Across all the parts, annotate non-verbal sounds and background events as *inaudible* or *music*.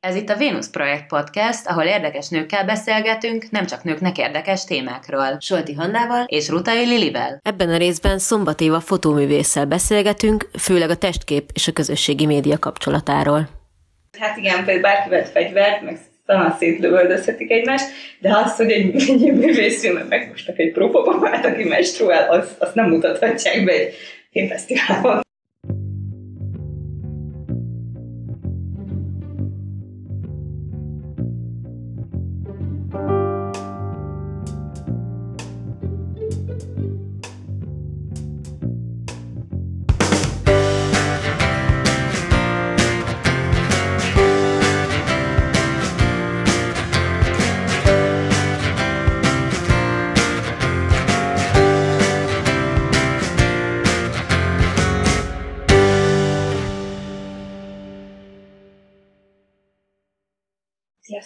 Ez itt a Vénusz Projekt Podcast, ahol érdekes nőkkel beszélgetünk, nem csak nőknek érdekes témákról. Solti Hannával és Rutai Lilivel. Ebben a részben Szombat Éva fotóművésszel beszélgetünk, főleg a testkép és a közösségi média kapcsolatáról. Hát igen, például bárki vett fegyvert, meg talán szétlövöldözhetik egymást, de az, hogy egy, *laughs* egy művészfilmben megmostak egy próbababát, aki mestruál, azt, azt nem mutathatják be egy filmfesztiválon.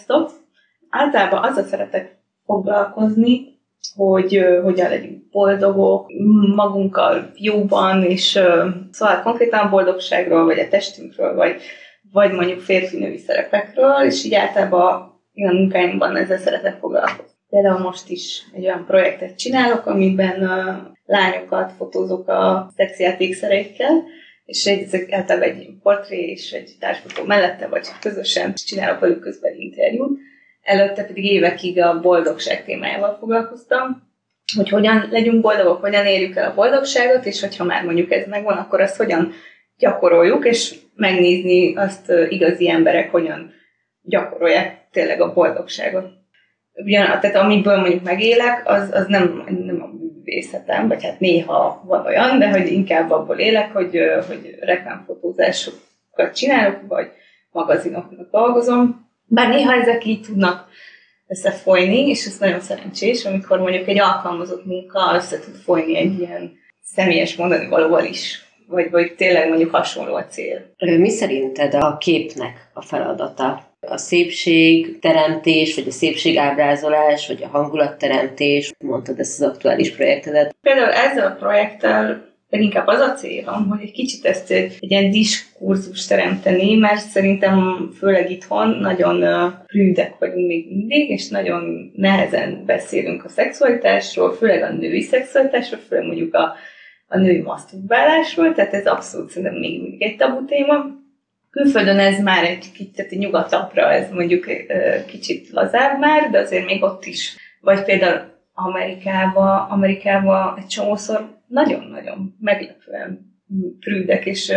Sziasztok! Általában azzal szeretek foglalkozni, hogy hogyan legyünk boldogok, magunkkal jóban, és szóval konkrétan boldogságról, vagy a testünkről, vagy, vagy mondjuk férfi-női szerepekről, és így általában én a munkáimban ezzel szeretek foglalkozni. Például most is egy olyan projektet csinálok, amiben lányokat fotózok a szexjátékszereikkel, és egy, ezek általában egy portré és egy társfotó mellette, vagy közösen csinálok velük közben interjút. Előtte pedig évekig a boldogság témájával foglalkoztam, hogy hogyan legyünk boldogok, hogyan érjük el a boldogságot, és hogyha már mondjuk ez megvan, akkor ezt hogyan gyakoroljuk, és megnézni azt igazi emberek hogyan gyakorolják tényleg a boldogságot. Ugyan, tehát amiből mondjuk megélek, az, az nem, művészetem, vagy hát néha van olyan, de hogy inkább abból élek, hogy, hogy reklámfotózásokat csinálok, vagy magazinoknak dolgozom. Bár néha ezek így tudnak összefolyni, és ez nagyon szerencsés, amikor mondjuk egy alkalmazott munka össze tud folyni egy ilyen személyes mondani valóval is, vagy, vagy tényleg mondjuk hasonló a cél. Mi szerinted a képnek a feladata? A szépség teremtés, vagy a szépség ábrázolás, vagy a hangulatteremtés, mondtad ezt az aktuális projektedet. Például ezzel a projekttel leginkább az a célom, hogy egy kicsit ezt egy ilyen diskurzus teremteni, mert szerintem főleg itthon nagyon prűdek vagyunk még mindig, és nagyon nehezen beszélünk a szexualitásról, főleg a női szexualitásról, főleg mondjuk a, a női maszturbálásról, tehát ez abszolút szerintem még mindig egy tabu téma Külföldön ez már egy kicsit, nyugatabbra ez mondjuk kicsit lazább már, de azért még ott is. Vagy például Amerikába, Amerikába egy csomószor nagyon-nagyon meglepően prűdek, és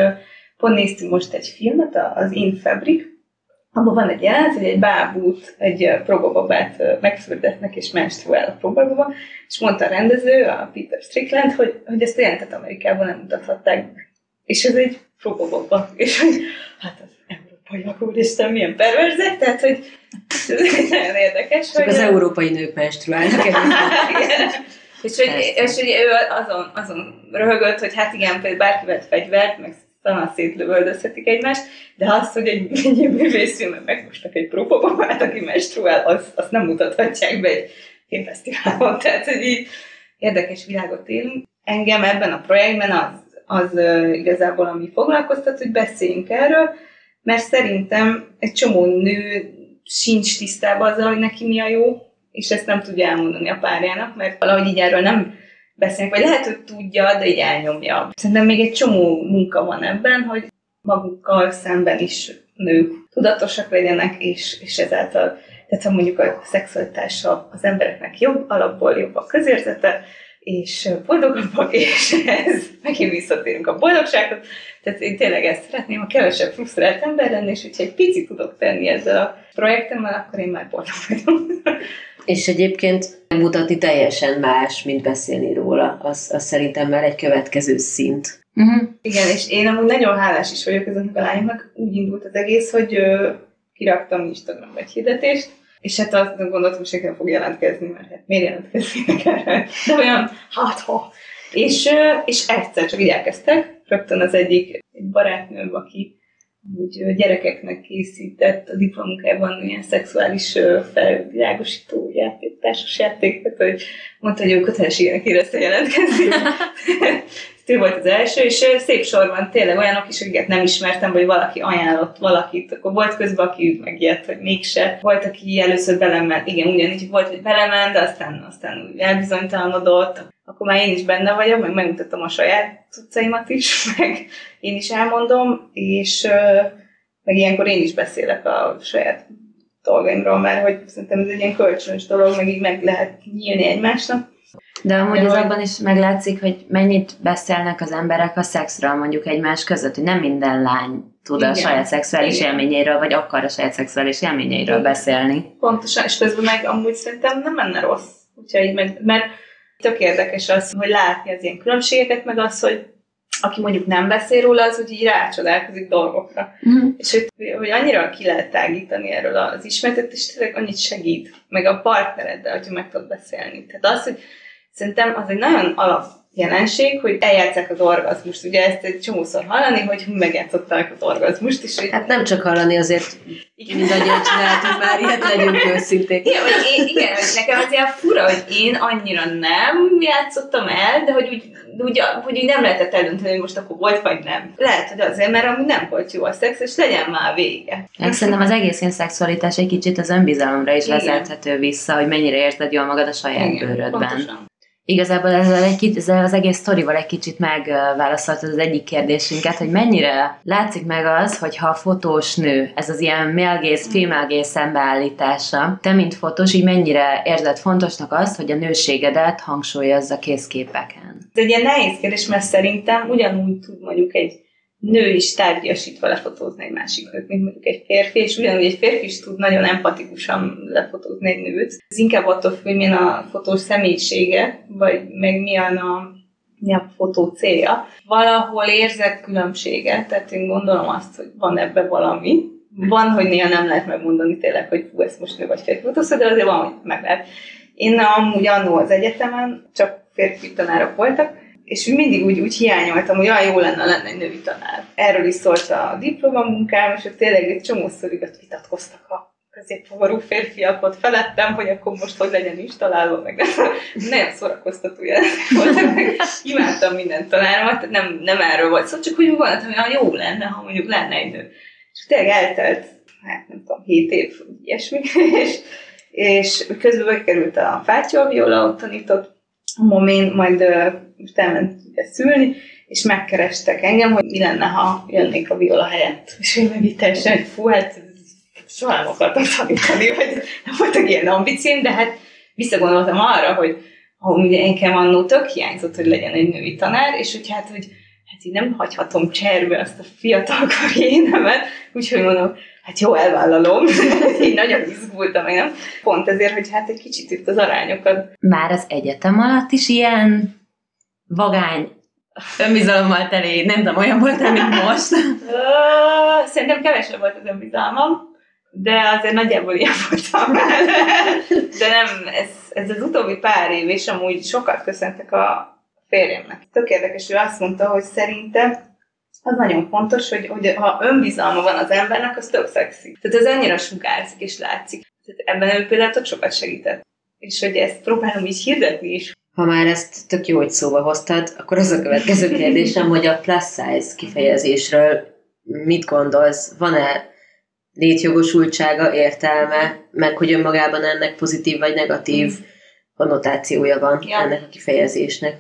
pont néztünk most egy filmet, az In Fabric, abban van egy jelenet, hogy egy bábút, egy probababát megfürdetnek és menstruál a probababa, és mondta a rendező, a Peter Strickland, hogy, hogy ezt a jelentet Amerikában nem mutathatták. És ez egy probababa. És hogy hát az európaiak, úristen, milyen perverzek, tehát, hogy ez nagyon érdekes. Csak hogy az európai nők menstruálnak. *laughs* és, hogy, és hogy ő azon, azon röhögött, hogy hát igen, például bárki vett fegyvert, meg talán szétlövöldözhetik egymást, de azt, hogy egy, egy művészfilmben megmostak egy próbababát, aki menstruál, azt, azt nem mutathatják be egy filmfesztiválon. Tehát, hogy így érdekes világot élünk. Engem ebben a projektben az az igazából, ami foglalkoztat, hogy beszéljünk erről, mert szerintem egy csomó nő sincs tisztában azzal, hogy neki mi a jó, és ezt nem tudja elmondani a párjának, mert valahogy így erről nem beszélnek, vagy lehet, hogy tudja, de így elnyomja. Szerintem még egy csomó munka van ebben, hogy magukkal szemben is nők tudatosak legyenek, és, és ezáltal, tehát ha mondjuk a szexualitása az embereknek jobb, alapból jobb a közérzete, és boldogabbak, *laughs* és ez megint visszatérünk a boldogságot. Tehát én tényleg ezt szeretném, ha kevesebb frusztrált ember lenni, és hogyha egy picit tudok tenni ezzel a projektemmel, akkor én már boldog vagyok. *laughs* És egyébként mutatni teljesen más, mint beszélni róla. Az, az szerintem már egy következő szint. Uh-huh. Igen, és én amúgy nagyon hálás is vagyok ezeknek a lányoknak. Úgy indult az egész, hogy ö, kiraktam Instagramra egy hirdetést, és hát azt gondoltam, hogy senki fog jelentkezni, mert hát miért jelentkeznének erre? De olyan, hát ha. És, és egyszer csak így elkezdtek, rögtön az egyik egy barátnőm, aki úgy gyerekeknek készített a diplomunkában ilyen szexuális felvilágosító játék, társas játékot, hogy mondta, hogy ő kötelességének érezte jelentkezni. *laughs* ő volt az első, és szép sorban tényleg olyanok is, akiket nem ismertem, vagy valaki ajánlott valakit, akkor volt közben, aki megijedt, hogy mégse. Volt, aki először belement, igen, ugyanígy volt, hogy belement, de aztán, aztán elbizonytalanodott, akkor már én is benne vagyok, meg megmutattam a saját cuccaimat is, *laughs* meg én is elmondom, és meg ilyenkor én is beszélek a saját dolgaimról, mert hogy szerintem ez egy ilyen kölcsönös dolog, meg így meg lehet nyílni egymásnak. De amúgy az abban is meglátszik, hogy mennyit beszélnek az emberek a szexről mondjuk egymás között, hogy nem minden lány tud Igen. a saját szexuális Igen. élményeiről, vagy akar a saját szexuális élményeiről Igen. beszélni. Pontosan, és közben meg amúgy szerintem nem menne rossz. Úgyhogy meg, mert tök érdekes az, hogy látni az ilyen különbségeket, meg az, hogy aki mondjuk nem beszél róla, az úgy így rácsodálkozik dolgokra. Mm. És hogy, hogy annyira ki lehet tágítani erről az ismertet, és tényleg annyit segít, meg a partnereddel, hogyha meg tudod beszélni. Tehát az, hogy szerintem az egy nagyon alap jelenség, hogy eljátszák az orgazmust. Ugye ezt egy csomószor hallani, hogy megjátszották az orgazmust. És hogy... Hát nem csak hallani, azért mindannyian csináltuk már, ilyet legyünk *laughs* őszinték. Igen, hogy én, igen, hogy nekem az ilyen fura, hogy én annyira nem játszottam el, de hogy úgy, úgy, hogy úgy nem lehetett eldönteni, hogy most akkor volt vagy nem. Lehet, hogy azért, mert amúgy nem volt jó a szex, és legyen már vége. Meg szerintem az egész én szexualitás egy kicsit az önbizalomra is vezethető vissza, hogy mennyire érzed jól magad a saját igen, bőrödben. Pontosan. Igazából ezzel, egy kicsit, ezzel az egész sztorival egy kicsit megválaszoltad az egyik kérdésünket, hogy mennyire látszik meg az, hogy ha a fotós nő, ez az ilyen mélgész, female szembeállítása, te mint fotós, így mennyire érzed fontosnak azt, hogy a nőségedet hangsúlyozza készképeken? Ez egy ilyen nehéz kérdés, mert szerintem ugyanúgy tud mondjuk egy nő is tárgyasítva lefotózni egy másik mint mondjuk egy férfi, és ugyanúgy egy férfi is tud nagyon empatikusan lefotózni egy nőt. Ez inkább attól függ, milyen a fotós személyisége, vagy meg milyen a, mi a fotó célja. Valahol érzek különbséget, tehát én gondolom azt, hogy van ebbe valami. Van, hogy néha nem lehet megmondani tényleg, hogy fú, ezt most nő vagy férfi fotózta, de azért van, hogy meg lehet. Én amúgy annó az egyetemen, csak férfi tanárok voltak, és mindig úgy, úgy hiányoltam, hogy olyan jó lenne, lenne egy női tanár. Erről is szólt a diplomamunkám, és ott tényleg egy csomószor vitatkoztak a középfogarú férfiakot felettem, hogy akkor most hogy legyen instalálva, meg *laughs* nagyon szórakoztató voltak, meg imádtam minden tanáromat, nem, nem erről volt szó, csak hogy gondoltam, hogy olyan jó lenne, ha mondjuk lenne egy nő. És tényleg eltelt, hát nem tudom, hét év, ilyesmi, *laughs* és, és közben bekerült a Fátyol Viola, ott tanított, a momén, majd elment ugye szülni, és megkerestek engem, hogy mi lenne, ha jönnék a viola helyett. És én meg itt teljesen, hogy fú, hát soha nem akartam tanítani, vagy nem voltak ilyen ambícióm, de hát visszagondoltam arra, hogy ha ugye nekem annó tök hiányzott, hogy legyen egy női tanár, és hogy hát, hogy hát így nem hagyhatom cserbe azt a fiatal karriénemet, úgyhogy mondom, hát jó, elvállalom. *laughs* így nagyon izgultam, én nem? Pont ezért, hogy hát egy kicsit itt az arányokat. Már az egyetem alatt is ilyen vagány önbizalommal teli, nem tudom, olyan volt, mint most? *laughs* Szerintem kevesebb volt az önbizalmam, de azért nagyjából ilyen voltam. de nem, ez, ez az utóbbi pár év, és amúgy sokat köszöntek a férjemnek. Tök érdekes, ő azt mondta, hogy szerintem az nagyon fontos, hogy, hogy ha önbizalma van az embernek, az tök szexi. Tehát ez annyira sugárzik és látszik. Tehát ebben ő például tök sokat segített. És hogy ezt próbálom így hirdetni is. Ha már ezt tök jó, hogy szóba hoztad, akkor az a következő *laughs* kérdésem, hogy a plus size kifejezésről mit gondolsz? Van-e létjogosultsága, értelme, meg hogy önmagában ennek pozitív vagy negatív konnotációja van ja. ennek a kifejezésnek?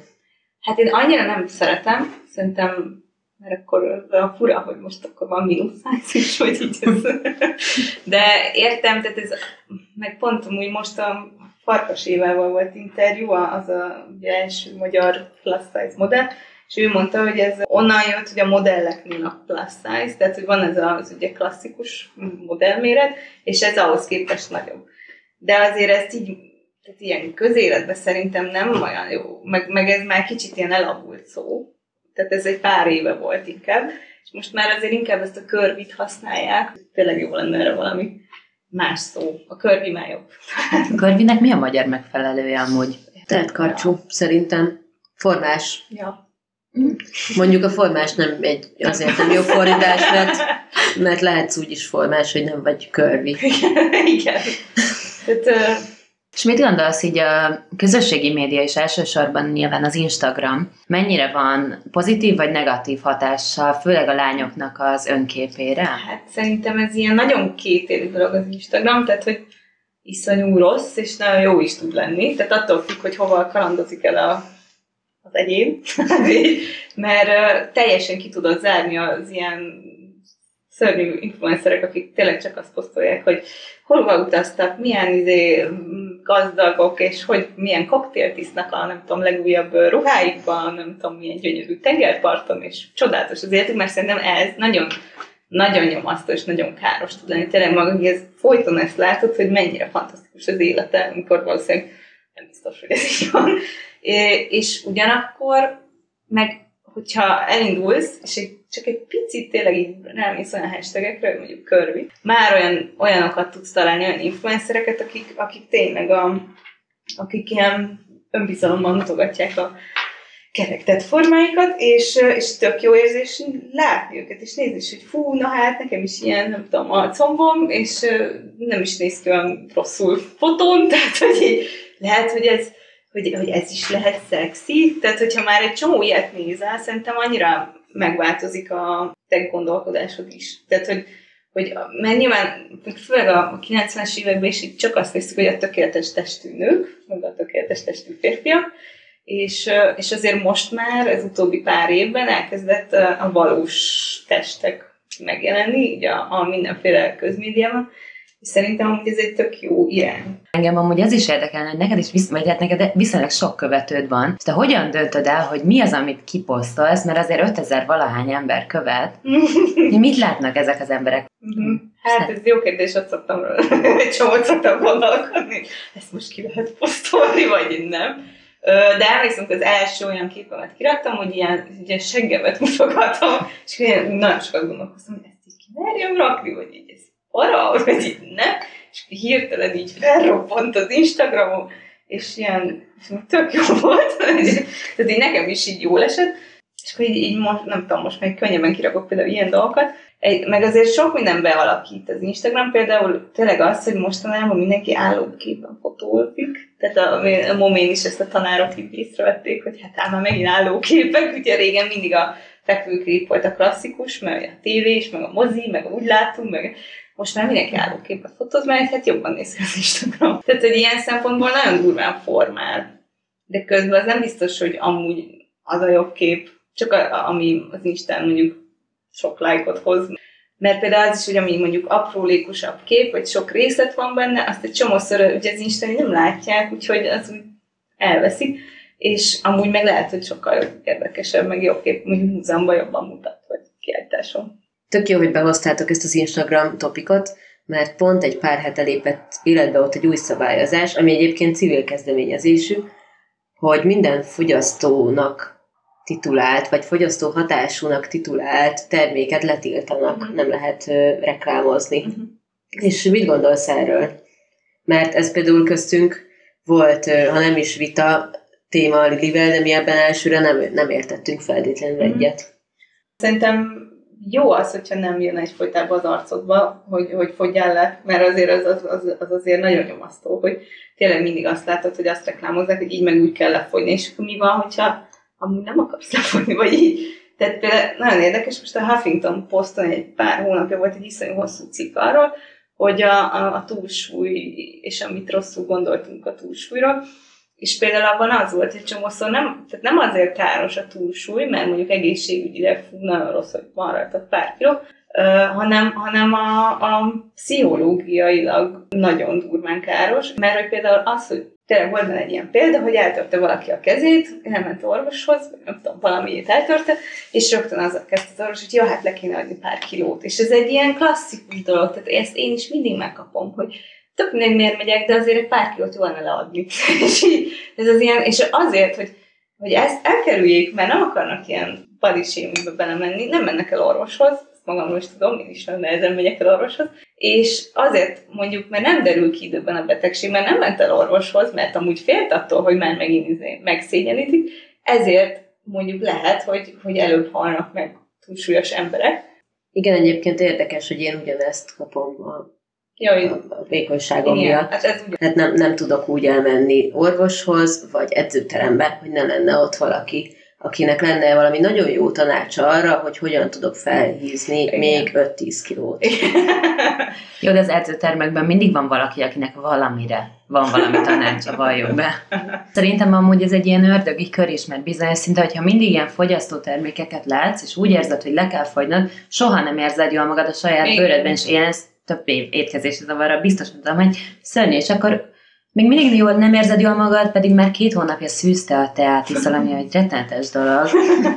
Hát én annyira nem szeretem, szerintem mert akkor a fura, hogy most akkor van mínusz is, hogy így ez. De értem, tehát ez, meg pont úgy most a Farkas Évával volt interjú, az a ugye, első magyar plus size modell, és ő mondta, hogy ez onnan jött, hogy a modelleknél a plus size, tehát hogy van ez az ugye klasszikus modellméret, és ez ahhoz képest nagyobb. De azért ezt így, tehát ilyen közéletben szerintem nem olyan jó, meg, meg ez már kicsit ilyen elavult szó, tehát ez egy pár éve volt inkább, és most már azért inkább ezt a körvit használják, tényleg jó lenne erre valami más szó. A körvi már jobb. A körvinek mi a magyar megfelelője amúgy? Tehát karcsú, ja. szerintem. Formás. Ja. Mondjuk a formás nem egy, azért nem jó fordítás, mert, mert lehetsz úgy is formás, hogy nem vagy körvi. Igen. Tehát, És mit gondolsz így a közösségi média és elsősorban nyilván az Instagram, mennyire van pozitív vagy negatív hatással, főleg a lányoknak az önképére? Hát szerintem ez ilyen nagyon kétélű dolog az Instagram, tehát hogy iszonyú rossz, és nagyon jó is tud lenni. Tehát attól függ, hogy hova kalandozik el a, az egyén, *laughs* mert teljesen ki tudod zárni az ilyen szörnyű influencerek, akik tényleg csak azt posztolják, hogy hol utaztak, milyen izé, gazdagok, és hogy milyen koktélt isznak a, nem tudom, legújabb ruháikban, nem tudom, milyen gyönyörű tengerparton, és csodálatos az életük, mert szerintem ez nagyon nagyon nyomasztó és nagyon káros tud lenni. Tényleg maga, hogy ez folyton ezt látod, hogy mennyire fantasztikus az élete, amikor valószínűleg nem biztos, hogy ez így van. És ugyanakkor meg hogyha elindulsz, és egy, csak egy picit tényleg így nem mész olyan hashtagekre, mondjuk körvi, már olyan, olyanokat tudsz találni, olyan influencereket, akik, akik tényleg a, akik ilyen önbizalommal mutogatják a kerektett formáikat, és, és tök jó érzés látni őket, és nézni hogy fú, na hát nekem is ilyen, nem tudom, a combom, és nem is néz ki olyan rosszul fotón, *laughs* tehát hogy lehet, hogy ez, hogy, hogy ez is lehet szexi, tehát hogyha már egy csomó ilyet nézel, szerintem annyira megváltozik a te gondolkodásod is. Tehát, hogy, hogy mert nyilván, főleg a 90-es években is csak azt hiszük, hogy a tökéletes testű nők, meg a tökéletes testű férfiak, és, és azért most már, ez utóbbi pár évben elkezdett a valós testek megjelenni, így a, a mindenféle közmédiában, és szerintem hogy ez egy tök jó irány. Engem amúgy az is érdekelne, hogy neked is visz, vagy hát neked viszonylag sok követőd van, és te hogyan döntöd el, hogy mi az, amit kiposztolsz, mert azért 5000 valahány ember követ. *laughs* mit látnak ezek az emberek? Uh-huh. Hát ez jó kérdés, ott szoktam *laughs* egy csomót szoktam gondolkodni. Ezt most ki lehet posztolni, vagy nem. De emlékszem, hogy az első olyan képemet kiraktam, hogy ilyen, ilyen seggemet mutogatom, és nagyon sokat gondolkoztam, hogy ezt így kimerjem rakni, vagy így ez para, vagy így nem, és hirtelen így felrobbant az Instagramom, és ilyen tök jó volt, *laughs* tehát így nekem is így jól esett, és akkor így, így most, nem tudom, most még könnyebben kirakok például ilyen dolgokat, meg azért sok minden bealakít az Instagram, például tényleg az, hogy mostanában mindenki állóképen fotózik, tehát a, a momén is ezt a tanárok így észrevették, hogy hát ám már megint állóképek, ugye régen mindig a fekvőkép volt a klasszikus, meg a tévés, meg a mozi, meg úgy látunk, meg most már mindenki állóképet fotóz, mert hát jobban néz ki az Instagram. Tehát, hogy ilyen szempontból nagyon durván formál. De közben az nem biztos, hogy amúgy az a jobb kép, csak a, ami az Instán mondjuk sok lájkot hoz. Mert például az is, hogy ami mondjuk aprólékosabb kép, vagy sok részlet van benne, azt egy csomószor ugye az Instán nem látják, úgyhogy az úgy elveszik, és amúgy meg lehet, hogy sokkal érdekesebb, meg jobb kép, mondjuk múzeumban jobban mutat, vagy kiállításon. Tök jó, hogy behoztátok ezt az Instagram topikot, mert pont egy pár hete lépett életbe ott egy új szabályozás, ami egyébként civil kezdeményezésű, hogy minden fogyasztónak titulált, vagy fogyasztó hatásúnak titulált terméket letiltanak, uh-huh. nem lehet uh, reklámozni. Uh-huh. És mit gondolsz erről? Mert ez például köztünk volt, uh, ha nem is vita, téma a Lilivel, de mi ebben elsőre nem, nem értettünk feltétlenül uh-huh. egyet. Szerintem jó az, hogyha nem jön egyfolytában az arcodba, hogy, hogy fogyjál le, mert azért az, az, az, az azért nagyon nyomasztó, hogy tényleg mindig azt látod, hogy azt reklámozzák, hogy így meg úgy kell lefogyni, és akkor mi van, hogyha amúgy nem akarsz lefogyni, vagy így. Tehát például nagyon érdekes, most a Huffington Poston egy pár hónapja volt egy iszonyú hosszú cikk arról, hogy a, a, a túlsúly, és amit rosszul gondoltunk a túlsúlyról, és például abban az volt, hogy csomószor nem, tehát nem azért káros a túlsúly, mert mondjuk egészségügyileg fú, nagyon rossz, hogy van rajta pár kiló, hanem, hanem a, a pszichológiailag nagyon durván káros, mert hogy például az, hogy tényleg volt benne egy ilyen példa, hogy eltörte valaki a kezét, elment orvoshoz, nem tudom, valamiét eltörte, és rögtön az kezdte az orvos, hogy jó, hát le kéne adni pár kilót. És ez egy ilyen klasszikus dolog, tehát ezt én is mindig megkapom, hogy tök mindegy miért megyek, de azért egy pár kilót jó lenne leadni. *laughs* és így, ez az ilyen, és azért, hogy, hogy ezt elkerüljék, mert nem akarnak ilyen shamingbe belemenni, nem mennek el orvoshoz, ezt magamról is tudom, én is nagyon nehezen megyek el orvoshoz, és azért mondjuk, mert nem derül ki időben a betegség, mert nem ment el orvoshoz, mert amúgy félt attól, hogy már megint izé megszégyenítik, ezért mondjuk lehet, hogy, hogy előbb halnak meg túlsúlyos emberek. Igen, egyébként érdekes, hogy én ugyanezt kapom a Jaj, a, vékonyságom Igen, miatt. Hát ez Tehát nem, nem tudok úgy elmenni orvoshoz, vagy edzőterembe, hogy ne lenne ott valaki, akinek lenne valami nagyon jó tanácsa arra, hogy hogyan tudok felhízni Igen. még 5-10 kilót. *laughs* jó, de az edzőtermekben mindig van valaki, akinek valamire van valami tanácsa, valljuk be. Szerintem amúgy ez egy ilyen ördögi kör is, mert bizonyos szinte, hogyha mindig ilyen fogyasztótermékeket látsz, és úgy érzed, hogy le kell fogynod, soha nem érzed jól magad a saját Igen. bőrödben, és én ezt több év étkezési zavarra biztos mondtam, hogy szörnyű, és akkor még mindig jól nem érzed jól magad, pedig már két hónapja szűzte a teát, hiszen ami egy rettenetes dolog.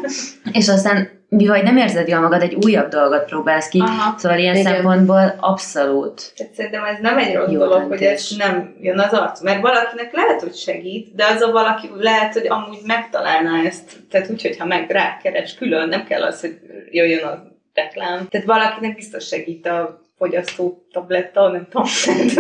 *laughs* és aztán, mivel nem érzed jól magad, egy újabb dolgot próbálsz ki, Aha, szóval ilyen igen. szempontból abszolút. Tehát szerintem ez nem egy rossz dolog, hogy ez nem jön az arc, mert valakinek lehet, hogy segít, de az a valaki lehet, hogy amúgy megtalálná ezt, tehát úgy, hogyha meg rákeres külön, nem kell az, hogy jöjjön a reklám. Tehát valakinek biztos segít a fogyasztó tabletta, nem tudom,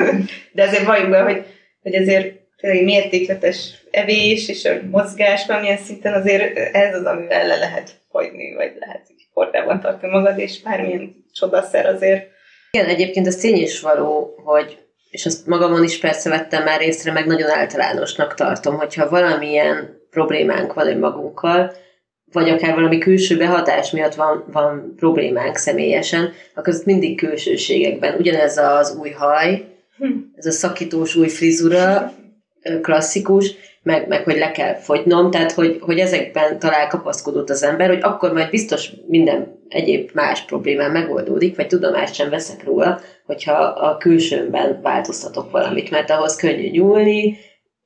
*laughs* de azért valljuk be, hogy hogy azért tényleg mértékletes evés és a mozgás valamilyen szinten azért ez az, amivel le lehet hagyni, vagy lehet így kordában tartani magad, és bármilyen csodaszer azért. Igen, egyébként az tény is való, hogy és azt magamon is persze vettem már észre, meg nagyon általánosnak tartom, hogyha valamilyen problémánk van önmagunkkal, vagy akár valami külső behatás miatt van, van problémánk személyesen, akkor ez mindig külsőségekben. Ugyanez az új haj, ez a szakítós új frizura, klasszikus, meg, meg hogy le kell fogynom, tehát hogy, hogy ezekben talál kapaszkodott az ember, hogy akkor majd biztos minden egyéb más problémám megoldódik, vagy tudomást sem veszek róla, hogyha a külsőmben változtatok valamit, mert ahhoz könnyű nyúlni,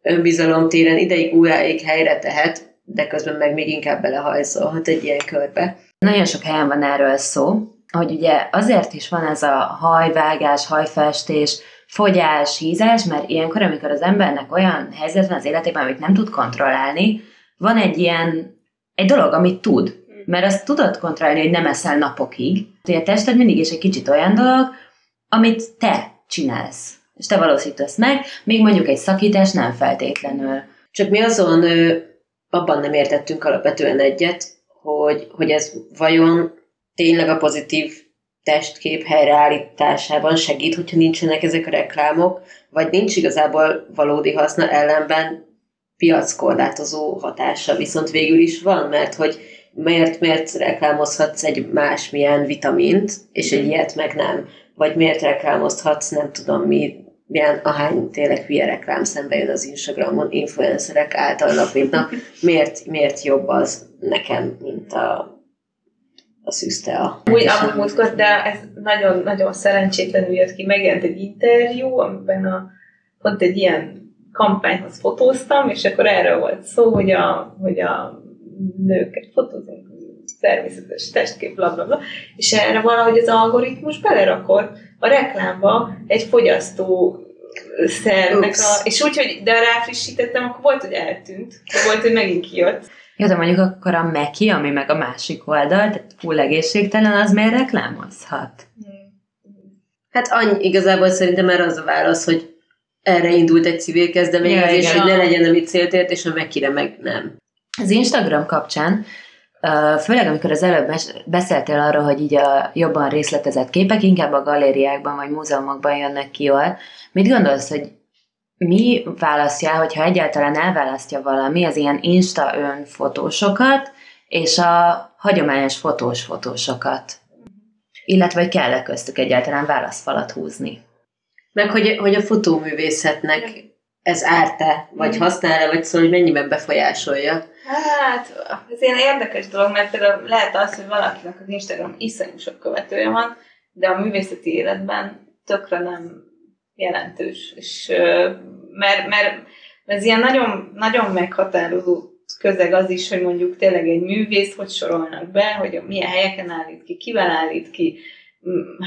önbizalom téren ideig, óráig helyre tehet, de közben meg még inkább belehajszolhat egy ilyen körbe. Nagyon sok helyen van erről szó, hogy ugye azért is van ez a hajvágás, hajfestés, fogyás, hízás, mert ilyenkor, amikor az embernek olyan helyzet van az életében, amit nem tud kontrollálni, van egy ilyen, egy dolog, amit tud, mert azt tudod kontrollálni, hogy nem eszel napokig. A tested mindig is egy kicsit olyan dolog, amit te csinálsz, és te valósítasz meg, még mondjuk egy szakítás nem feltétlenül. Csak mi azon abban nem értettünk alapvetően egyet, hogy, hogy ez vajon tényleg a pozitív testkép helyreállításában segít, hogyha nincsenek ezek a reklámok, vagy nincs igazából valódi haszna ellenben piackorlátozó hatása. Viszont végül is van, mert hogy miért, miért reklámozhatsz egy másmilyen vitamint, és egy ilyet meg nem, vagy miért reklámozhatsz, nem tudom mi, milyen ahány tényleg hülye reklám szembe jön az Instagramon influencerek által nap mint nap, miért, miért jobb az nekem, mint a a szűzte a... Úgy, amúgy múltkor, de ez nagyon, nagyon szerencsétlenül jött ki. Megjelent egy interjú, amiben a, pont egy ilyen kampányhoz fotóztam, és akkor erről volt szó, hogy a, hogy a nőket fotózunk, természetes testkép, bla, bla, bla, és erre valahogy az algoritmus belerakott a reklámba egy fogyasztó szernek, a, és úgy, hogy de ráfrissítettem, akkor volt, hogy eltűnt, volt, hogy megint kijött. Jó, de mondjuk akkor a Meki, ami meg a másik oldal, tehát full egészségtelen, az miért reklámozhat? Hát annyi, igazából szerintem erre az a válasz, hogy erre indult egy civil kezdeményezés, ja, hogy ne legyen, amit célt ért, és a Mekire meg nem. Az Instagram kapcsán, főleg amikor az előbb beszéltél arról, hogy így a jobban részletezett képek inkább a galériákban vagy múzeumokban jönnek ki jól, mit gondolsz, hogy mi választja hogyha egyáltalán elválasztja valami az ilyen Insta önfotósokat, és a hagyományos fotós fotósokat. Illetve, hogy kell-e köztük egyáltalán válaszfalat húzni. Meg, hogy, hogy a fotóművészetnek ez árt-e, vagy használ-e, vagy szól, hogy mennyiben befolyásolja? Hát, ez ilyen érdekes dolog, mert például lehet az, hogy valakinek az Instagram iszonyú sok követője van, de a művészeti életben tökre nem jelentős. És, mert, mert ez ilyen nagyon, nagyon meghatározó közeg az is, hogy mondjuk tényleg egy művész hogy sorolnak be, hogy milyen helyeken állít ki, kivel állít ki,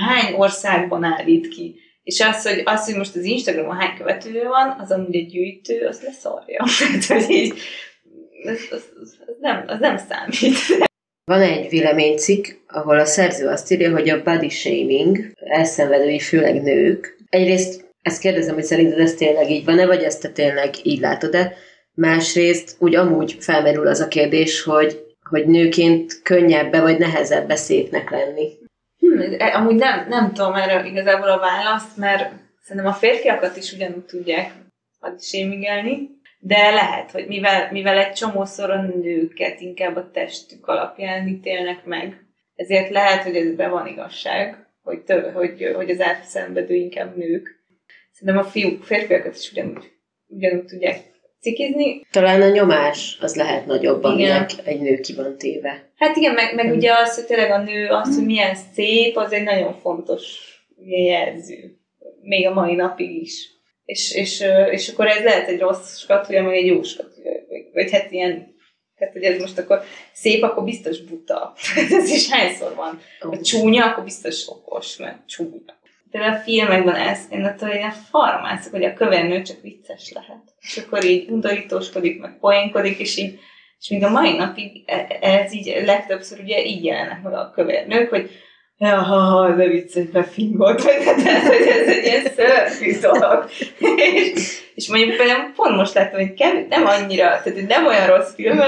hány országban állít ki. És az, hogy, az, hogy most az Instagramon hány követője van, az amúgy egy gyűjtő, az leszarja. *laughs* Tehát, hogy így, az, az, az, nem, az nem számít. Van egy véleménycikk, ahol a szerző azt írja, hogy a body shaming elszenvedői főleg nők, Egyrészt ezt kérdezem, hogy szerinted ez tényleg így van-e, vagy ezt te tényleg így látod-e? Másrészt úgy amúgy felmerül az a kérdés, hogy, hogy nőként könnyebb vagy nehezebb szépnek lenni. Hmm, amúgy nem, nem tudom erre igazából a választ, mert Szerintem a férfiakat is ugyanúgy tudják sémigelni, de lehet, hogy mivel, mivel egy csomószor a nőket inkább a testük alapján ítélnek meg, ezért lehet, hogy ezben van igazság, hogy, több, hogy, hogy az átszenvedő inkább nők. Szerintem a fiúk, férfiakat is ugyanúgy, ugyanúgy tudják cikizni. Talán a nyomás az lehet nagyobb, aminek egy nő ki van téve. Hát igen, meg, meg ugye az, hogy tényleg a nő, az, hogy milyen szép, az egy nagyon fontos jelző. Még a mai napig is. És, és, és akkor ez lehet egy rossz skatúja, meg egy jó skatúja. Vagy, hát ilyen, tehát hogy ez most akkor szép, akkor biztos buta. *laughs* ez is hányszor van. Vagy csúnya, akkor biztos okos, mert csúnya. De a filmekben ez, én attól ilyen farmászok, hogy a kövernő csak vicces lehet. És akkor így undorítóskodik, meg poénkodik, és így, és még a mai napig e, ez így legtöbbször ugye így jelennek meg a kövernők, hogy ja, ha, ha, de vicces, befingolt, vagy ez, hogy ez egy ilyen szörfű dolog. és, és mondjuk például pont most láttam, hogy kevés, nem annyira, tehát nem olyan rossz film,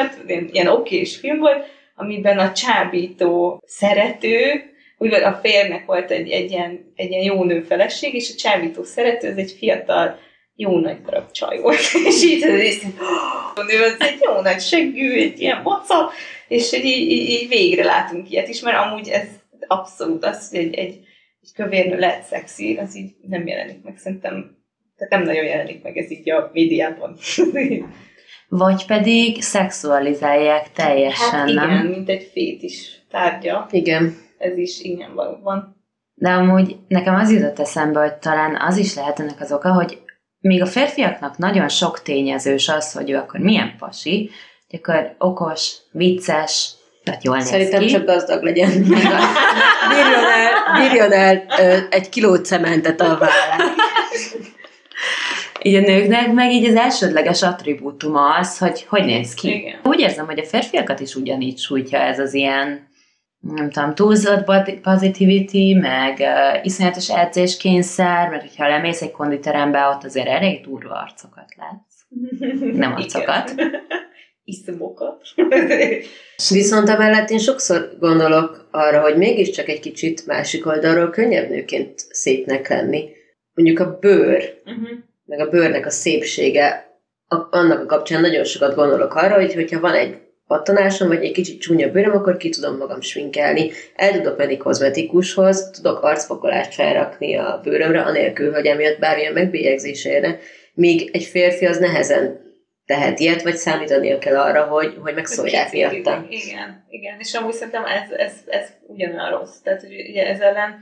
ilyen okés film volt, amiben a csábító szerető, úgy a férnek volt egy, egy, ilyen, egy ilyen jó nő feleség, és a csábító szerető, ez egy fiatal, jó nagy darab csaj volt. *laughs* és így az is, az egy jó nagy seggű, egy ilyen maca, és így, így, így, végre látunk ilyet is, mert amúgy ez abszolút az, hogy egy, egy, egy kövérnő lehet szexi, az így nem jelenik meg, szerintem, tehát nem nagyon jelenik meg ez így a médiában. *laughs* Vagy pedig szexualizálják teljesen, hát igen, nem? mint egy fét is tárgya. Igen. Ez is igen valóban. De amúgy nekem az jutott eszembe, hogy talán az is lehet ennek az oka, hogy még a férfiaknak nagyon sok tényezős az, hogy ő akkor milyen pasi, hogy akkor okos, vicces, tehát jól Szerintem néz ki. csak gazdag legyen. *laughs* bírjon el, bírjon el ö, egy kiló cementet a vállán. Így a nőknek meg így az elsődleges attribútuma az, hogy hogy néz ki. Igen. Úgy érzem, hogy a férfiakat is ugyanígy sújtja ez az ilyen nem tudom, túlzott positivity, meg uh, iszonyatos edzéskényszer, mert hogyha lemész egy konditerembe, ott azért elég durva arcokat látsz. Nem arcokat. Iszomokat. *laughs* Viszont emellett én sokszor gondolok arra, hogy mégiscsak egy kicsit másik oldalról könnyebb nőként szépnek lenni. Mondjuk a bőr, uh-huh. meg a bőrnek a szépsége, a, annak a kapcsán nagyon sokat gondolok arra, hogy hogyha van egy pattanásom, vagy egy kicsit csúnya bőröm, akkor ki tudom magam sminkelni. El tudok menni kozmetikushoz, tudok arcpakolást felrakni a bőrömre, anélkül, hogy emiatt bármilyen megbélyegzés érne. Míg egy férfi az nehezen tehet ilyet, vagy számítania kell arra, hogy, hogy megszólják miattam. Igen, igen, és amúgy szerintem ez, ez, ez ugyanolyan rossz. Tehát, hogy ugye ez ellen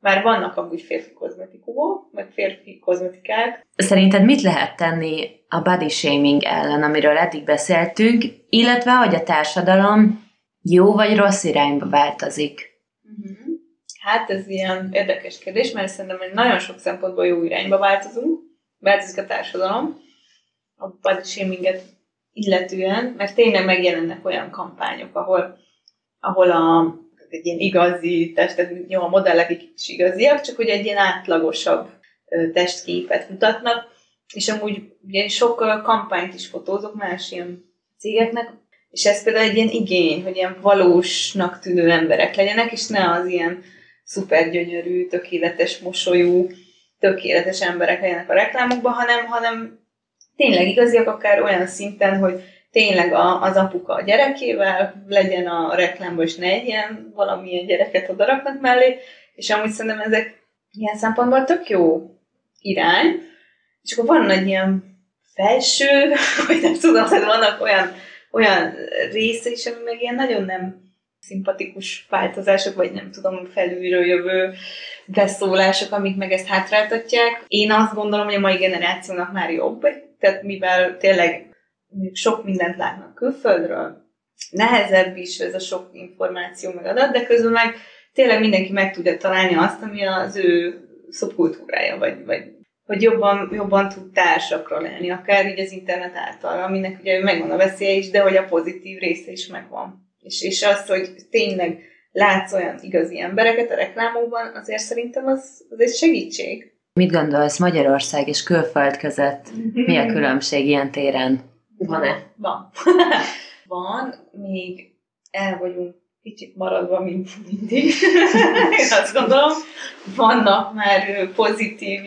már vannak amúgy férfi kozmetikumok, meg férfi kozmetikák. Szerinted mit lehet tenni a body shaming ellen, amiről eddig beszéltünk, illetve hogy a társadalom jó vagy rossz irányba változik? Uh-huh. Hát ez ilyen érdekes kérdés, mert szerintem hogy nagyon sok szempontból jó irányba változunk, változik a társadalom, a body shaminget illetően, mert tényleg megjelennek olyan kampányok, ahol, ahol a, egy ilyen igazi testet, jó, a modellek is igaziak, csak hogy egy ilyen átlagosabb testképet mutatnak, és amúgy ugye sok kampányt is fotózok más ilyen cégeknek, és ez például egy ilyen igény, hogy ilyen valósnak tűnő emberek legyenek, és ne az ilyen szuper gyönyörű, tökéletes mosolyú, tökéletes emberek legyenek a reklámokban, hanem, hanem tényleg igaziak akár olyan szinten, hogy tényleg a, az apuka a gyerekével legyen a reklámban, és ne ilyen valamilyen gyereket odaraknak mellé, és amúgy szerintem ezek ilyen szempontból tök jó irány, és akkor van egy ilyen felső, *laughs* vagy nem tudom, hogy vannak olyan, olyan része is, ami meg ilyen nagyon nem szimpatikus változások, vagy nem tudom, felülről jövő beszólások, amik meg ezt hátráltatják. Én azt gondolom, hogy a mai generációnak már jobb, tehát mivel tényleg sok mindent látnak külföldről, nehezebb is ez a sok információ meg de közben meg tényleg mindenki meg tudja találni azt, ami az ő szubkultúrája, vagy, vagy hogy jobban, jobban tud társakra lenni, akár így az internet által, aminek ugye megvan a veszélye is, de hogy a pozitív része is megvan. És, és az, hogy tényleg látsz olyan igazi embereket a reklámokban, azért szerintem az, az egy segítség. Mit gondolsz Magyarország és külföld között? Mi a *laughs* különbség ilyen téren? Van-e? Van. *laughs* Van, még el vagyunk kicsit maradva, mint mindig. *laughs* Én azt gondolom, vannak már pozitív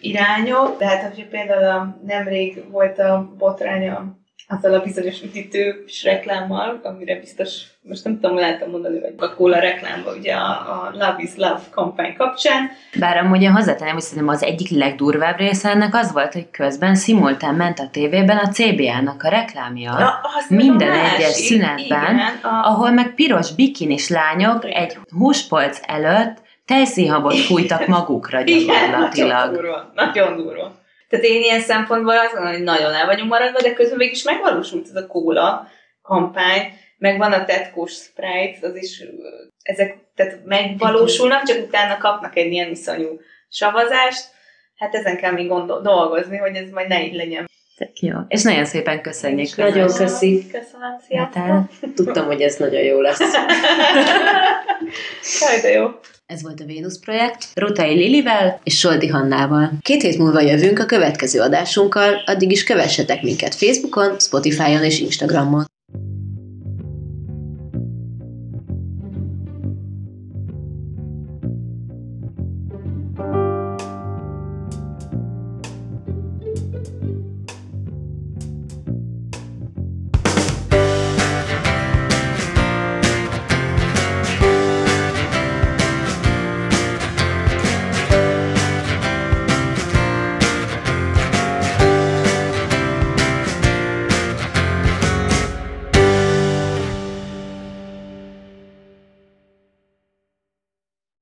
irányok, de hát hogyha például nemrég volt a botránya azzal a bizonyos üdítős reklámmal, amire biztos, most nem tudom, lehet mondani, vagy a Cola reklámba, ugye a, a Love is Love kampány kapcsán. Bár amúgy én hozzátenem, hogy szerintem az egyik legdurvább része ennek az volt, hogy közben szimultán ment a tévében a CBA-nak a reklámja. Ja, minden egyes szünetben, igen, a... ahol meg piros bikinis lányok igen. egy húspolc előtt tejszínhabot fújtak magukra gyakorlatilag. Igen, nagyon durva. Nagyon durva. Tehát én ilyen szempontból azt gondolom, hogy nagyon el vagyunk maradva, de közben mégis megvalósult ez a kóla kampány, meg van a tetkós Sprite, az is, ezek tehát megvalósulnak, csak utána kapnak egy ilyen iszonyú savazást. Hát ezen kell még gondol, dolgozni, hogy ez majd ne így legyen. Tök jó. És nagyon szépen köszönjük. Nagyon köszi. Köszönöm, sziasztok. Tudtam, hogy ez nagyon jó lesz. *laughs* Jaj, de jó. Ez volt a Vénusz projekt, Rotai Lilivel és Soldi Hannával. Két hét múlva jövünk a következő adásunkkal, addig is kövessetek minket Facebookon, Spotify-on és Instagramon.